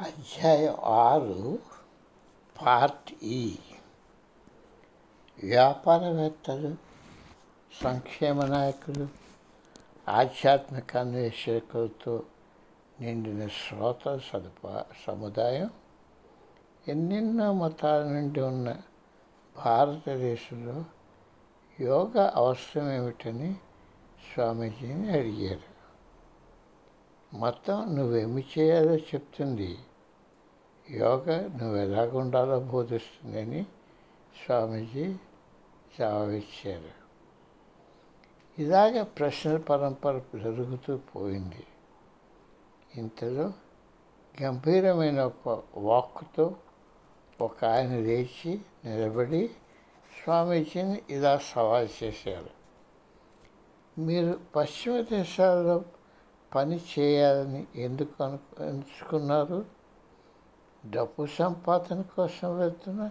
అధ్యాయం ఆరు పార్ట్ ఈ. వ్యాపారవేత్తలు సంక్షేమ నాయకులు ఆధ్యాత్మిక అన్వేషకులతో నిండిన శ్రోత సదుపా సముదాయం ఎన్నెన్నో మతాల నుండి ఉన్న భారతదేశంలో యోగా అవసరం ఏమిటని స్వామీజీని అడిగారు. మొత్తం నువ్వేమి చేయాలో చెప్తుంది. యోగా నువ్వు ఎలాగుండాలో బోధిస్తుందని స్వామీజీ జవాబిచ్చారు. ఇలాగ ప్రశ్నల పరంపర జరుగుతూ పోయింది. ఇంతలో గంభీరమైన ఒక వాక్కుతో ఒక ఆయన లేచి నిలబడి స్వామీజీని ఇలా సవాల్ చేశారు. మీరు పశ్చిమ దేశాల్లో పని చేయాలని ఎందుకు అను ఎంచుకున్నారు? డబ్బు సంపాదన కోసం వెళ్తున్న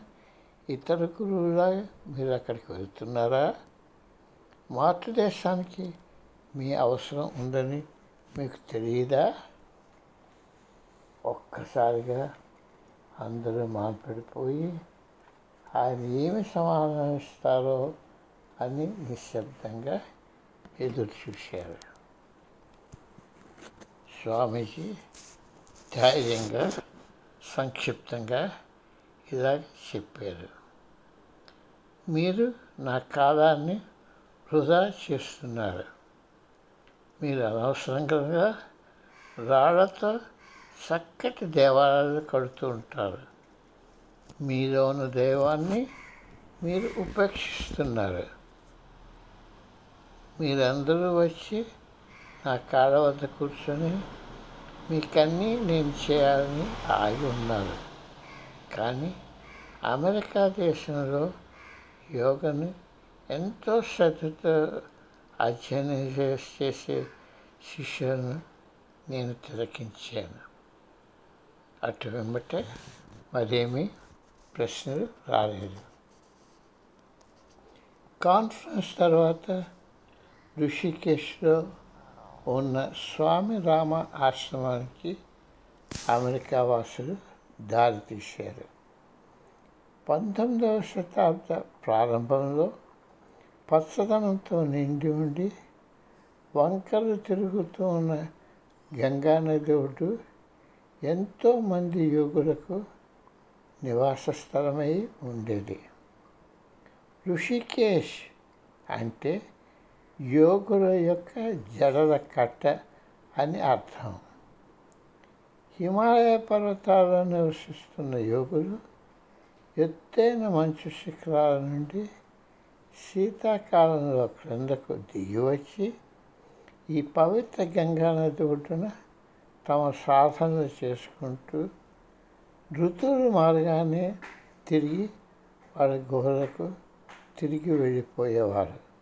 ఇతర గురువులాగా మీరు అక్కడికి వెళ్తున్నారా? మాతృదేశానికి మీ అవసరం ఉందని మీకు తెలియదా? ఒక్కసారిగా అందరూ మాట్లాడిపోయి ఆయన ఏమి సమాధానం ఇస్తారో అని నిశ్శబ్దంగా ఎదురు చూశారు. స్వామీజీ ధైర్యంగా సంక్షిప్తంగా ఇలా చెప్పారు. మీరు నా కాలాన్ని వృధా చేస్తున్నారు. మీరు అనవసరంగా రాళ్ళతో చక్కటి దేవాలయాలు కడుతూ ఉంటారు. మీలో ఉన్న దైవాన్ని మీరు ఉపేక్షిస్తున్నారు. మీరందరూ వచ్చి నా కాళ్ళ వద్ద కూర్చొని మీకన్నీ నేను చేయాలని ఆగి ఉన్నాను. కానీ అమెరికా దేశంలో యోగను ఎంతో శ్రద్ధతో అధ్యయనం చేసే శిష్యులను నేను తిలకించాను. అటు వెంబటే మరేమీ ప్రశ్నలు రాలేదు. కాన్ఫరెన్స్ తర్వాత ఋషికేశ్లో ఉన్న స్వామి రామ ఆశ్రమానికి అమెరికా వాసులు దారి తీశారు. పంతొమ్మిదవ శతాబ్ద ప్రారంభంలో పచ్చదనంతో నిండి ఉండి వంకలు తిరుగుతూ ఉన్న గంగానది ఒడ్డు ఎంతోమంది యోగులకు నివాస స్థలమై ఉండేది. ఋషికేష్ అంటే యోగుల యొక్క జడల కట్ట అని అర్థం. హిమాలయ పర్వతాల్లో నివసిస్తున్న యోగులు ఎత్తైన మంచు శిఖరాల నుండి శీతాకాలంలో క్రిందకు దిగి వచ్చి ఈ పవిత్ర గంగా నది ఒడ్డున తమ సాధనలు చేసుకుంటూ ఋతువులు మారగానే తిరిగి వాళ్ళ గుహలకు తిరిగి వెళ్ళిపోయేవారు.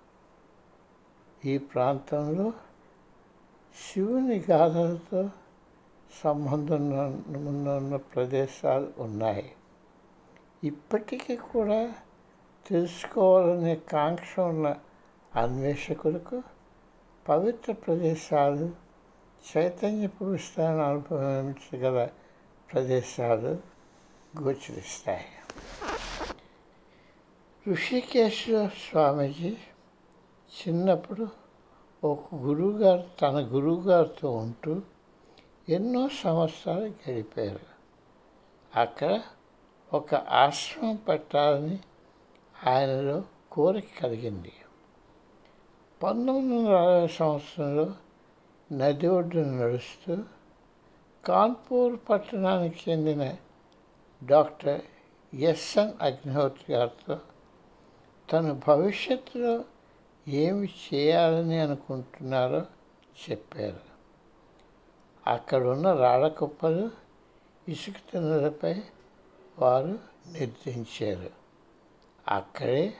ఈ ప్రాంతంలో శివుని గాథలతో సంబంధం ఉన్న ప్రదేశాలు ఉన్నాయి. ఇప్పటికీ కూడా తెలుసుకోవాలనే కాంక్ష ఉన్న అన్వేషకులకు పవిత్ర ప్రదేశాలు చైతన్య విస్తరణ అనుభవించగల ప్రదేశాలు గోచరిస్తాయి. ఋషికేశ్వర స్వామీజీ చిన్నప్పుడు ఒక గురువుగారు తన గురువుగారితో ఉంటూ ఎన్నో సంవత్సరాలు గడిపారు. అక్కడ ఒక ఆశ్రమం పెట్టాలని ఆయనలో కోరిక కలిగింది. పంతొమ్మిది వందల అరవై సంవత్సరంలో నది ఒడ్డున నడుస్తూ కాన్పూర్ పట్టణానికి చెందిన డాక్టర్ ఎస్ఎన్ అగ్నిహోత్రి గారితో తన భవిష్యత్తులో ఏమి చేయాలని అనుకుంటున్నారో చెప్పారు. అక్కడున్న రాళ్ళకుప్పలు ఇసుక తిన్నలపై వారు నిర్దించారు అక్కడే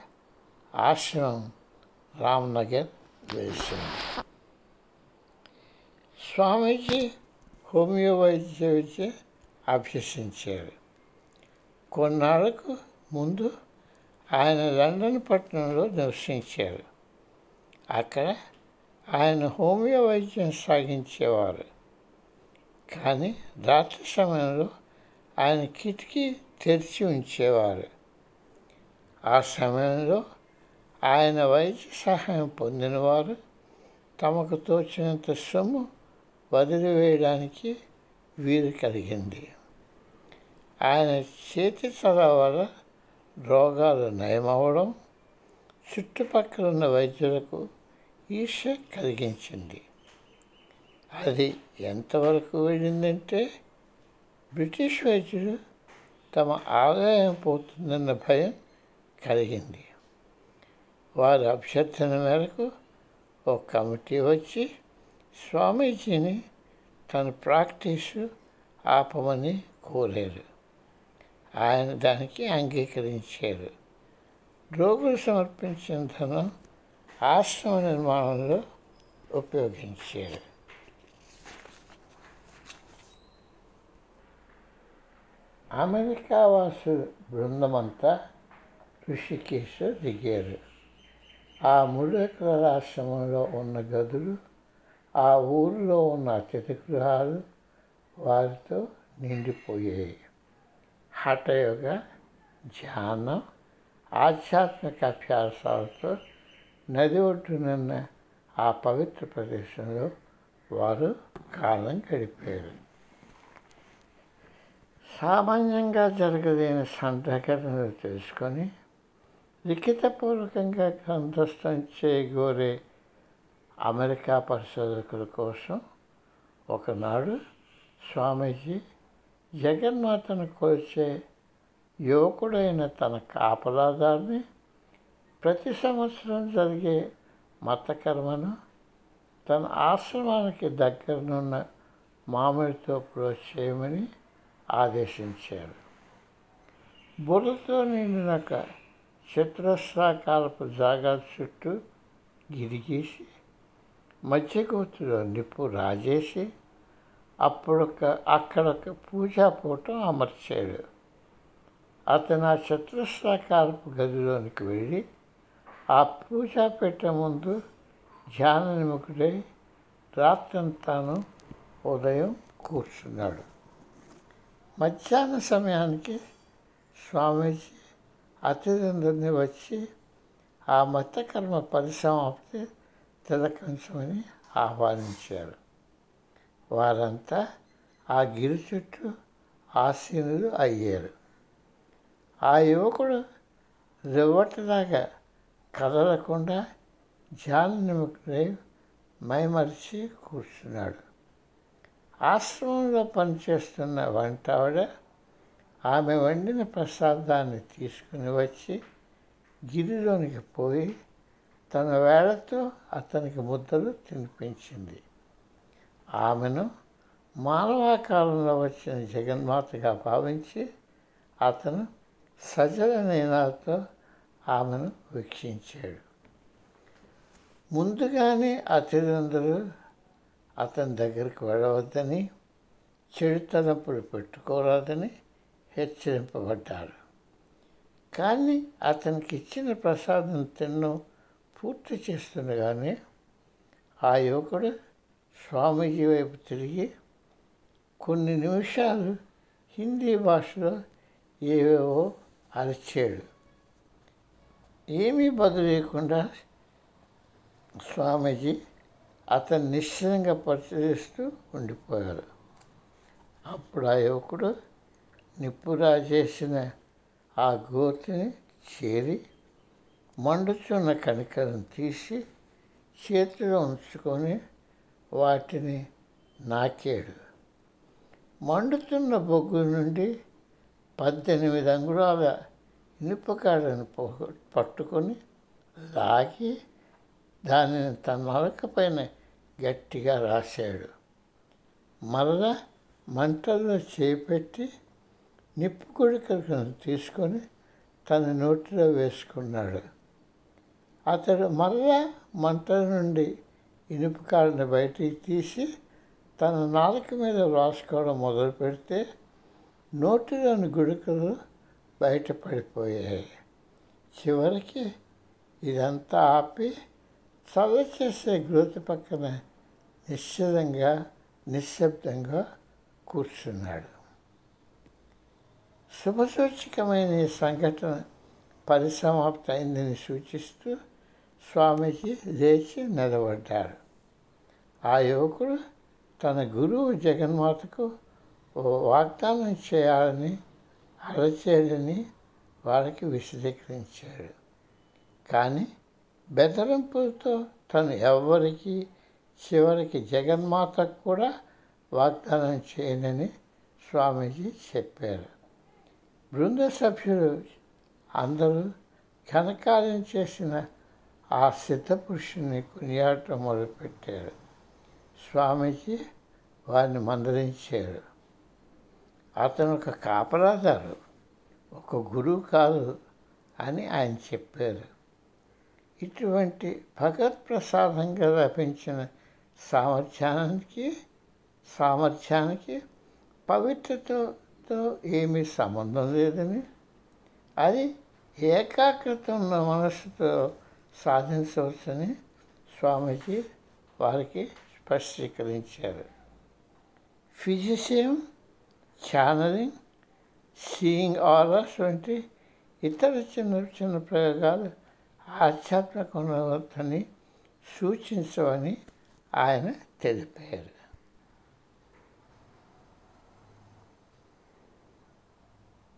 ఆశ్రమం రామ్నగర్ వేసింది స్వామీజీ హోమియో వైద్య విద్య అభ్యసించారు. కొన్నాళ్ళకు ముందు ఆయన లండన్ పట్టణంలో నివసించారు. అక్కడ ఆయన హోమియో వైద్యం సాగించేవారు. కానీ రాత్రి సమయంలో ఆయన కిటికీ తెరిచి ఉంచేవారు. ఆ సమయంలో ఆయన వైద్య సహాయం పొందినవారు తమకు తోచినంత సొమ్ము వదిలివేయడానికి వీలు కలిగింది. ఆయన చేతి చదవ వల్ల రోగాలు నయమవడం చుట్టుపక్కల ఉన్న వైద్యులకు ఈర్ష కలిగించింది. అది ఎంతవరకు వెళ్ళిందంటే బ్రిటిష్ వైద్యులు తమ ఆదాయం పోతుందన్న భయం కలిగింది. వారి అభ్యర్థన మేరకు ఒక కమిటీ వచ్చి స్వామీజీని తన ప్రాక్టీసు ఆపమని కోరారు. ఆయన దానికి అంగీకరించారు. రోగులు సమర్పించిన ధనం ఆశ్రమ నిర్మాణంలో ఉపయోగించారు అమెరికా వాసు బృందమంతా ఋషికేశ్ దిగారు ఆ మూడు ఎకరాల ఆశ్రమంలో ఉన్న గదులు ఆ ఊరిలో ఉన్న అతిథి గృహాలు వారితో నిండిపోయాయి. హఠయోగ ధ్యానం ఆధ్యాత్మిక అభ్యాసాలతో నది ఒడ్డునున్న ఆ పవిత్ర ప్రదేశంలో వారు కాలం గడిపారు. సామాన్యంగా జరగలేని సంఘటనలు తెలుసుకొని లిఖితపూర్వకంగా గ్రంథస్థం చేయగోరే అమెరికా పరిశోధకుల కోసం ఒకనాడు స్వామీజీ జగన్మాతను కొలిచే యువకుడైన తన కాపలాదారిని ప్రతి సంవత్సరం జరిగే మతకర్మను తన ఆశ్రమానికి దగ్గరనున్న మామిడితో చేయమని ఆదేశించారు. బుర్రతో నిండిన ఒక చతురస్రాకారపు జాగా చుట్టూ గిరిగీసి మధ్యగోతులో నిప్పు రాజేసి అప్పుడొక అక్కడొక పూజాపూటం అమర్చాడు అతను ఆ చతురస్రాకారపు గదిలోనికి వెళ్ళి ఆ పూజ పెట్టే ముందు ధ్యాన నిముఖుడై రాత్రంతాను ఉదయం కూర్చున్నాడు. మధ్యాహ్న సమయానికి స్వామీజీ అతిథులందరినీ వచ్చి ఆ మతకర్మ పరిసమాప్తి తిలకంచమని ఆహ్వానించారు. వారంతా ఆ గిరి చుట్టూ ఆసీనులు అయ్యారు. ఆ యువకుడు రివ్వటలాగా కదలకుండా ధ్యాన నిముఖుడై మైమరిచి కూర్చున్నాడు. ఆశ్రమంలో పనిచేస్తున్న వంటావిడ ఆమె వండిన ప్రసాదాన్ని తీసుకుని వచ్చి గిరిలోనికి పోయి తన వేళతో అతనికి ముద్దలు తినిపించింది. ఆమెను మానవాకాలంలో వచ్చిన జగన్మాతగా భావించి అతను సజలనయనాలతో ఆమెను వీక్షించాడు. ముందుగానే అతిథులందరూ అతని దగ్గరికి వెళ్ళవద్దని చెడు పెట్టుకోరాదని హెచ్చరింపబడ్డారు. కానీ అతనికి ఇచ్చిన ప్రసాదం తిన్ను పూర్తి చేస్తుండగానే ఆ యువకుడు స్వామీజీ వైపు తిరిగి కొన్ని నిమిషాలు హిందీ భాషలో ఏవేవో అరిచాడు. ఏమీ బదిలేయకుండా స్వామీజీ అతన్ని నిశ్చయంగా పరిశీలిస్తూ ఉండిపోయారు. అప్పుడు ఆ యువకుడు నిప్పురా చేసిన ఆ గోతిని చేరి మండుచున్న కణికలను తీసి చేతిలో ఉంచుకొని వాటిని నాకాడు. మండుతున్న బొగ్గు నుండి పద్దెనిమిది అంగుళాల ఇనుపకాడను పట్టుకొని లాగి దానిని తన నలక పైన గట్టిగా రాశాడు. మరలా మంటల్లో చేపెట్టి నిప్పు కొడుకను తీసుకొని తన నోటిలో వేసుకున్నాడు. అతడు మరలా మంటల నుండి ఇనుపకాడను బయటికి తీసి తన నాలుక మీద రాసుకోవడం మొదలు పెడితే నోటిలోని గుడుకలు బయటపడిపోయాయి. చివరికి ఇదంతా ఆపి చల్ల చేసే గ్రోతి పక్కన నిశ్చితంగా నిశ్శబ్దంగా కూర్చున్నాడు. శుభసూచకమైన ఈ సంఘటన పరిసమాప్తి అయిందని సూచిస్తూ స్వామీజీ లేచి నిలబడ్డారు. ఆ యువకుడు తన గురువు జగన్మాతకు ఓ వాగ్దానం చేయాలని అరచేయాలని వారికి విశదీకరించాడు. కానీ బెదరింపులతో తను ఎవ్వరికి చివరికి జగన్మాతకు కూడా వాగ్దానం చేయనని స్వామీజీ చెప్పారు. బృంద సభ్యులు అందరూ ఘనకార్యం చేసిన ఆ సిద్ధపురుషుని కొనియాడటం మొదలుపెట్టారు. స్వామీజీ వారిని మందలించారు. అతను ఒక కాపలాదారు ఒక గురువు కాదు అని ఆయన చెప్పారు. ఇటువంటి భగవత్ ప్రసాదంగా లభించిన సామర్థ్యానికి సామర్థ్యానికి పవిత్రతతో ఏమీ సంబంధం లేదని అది ఏకాగ్రత ఉన్న మనసుతో సాధించవచ్చని స్వామీజీ వారికి స్పష్టీకరించారు. ఫిజిషియం ఛానలింగ్ సీయింగ్ ఆర్ఆర్స్ వంటి ఇతర చిన్న చిన్న ప్రయోగాలు ఆధ్యాత్మిక ఉన్నతని సూచించవని ఆయన తెలిపారు.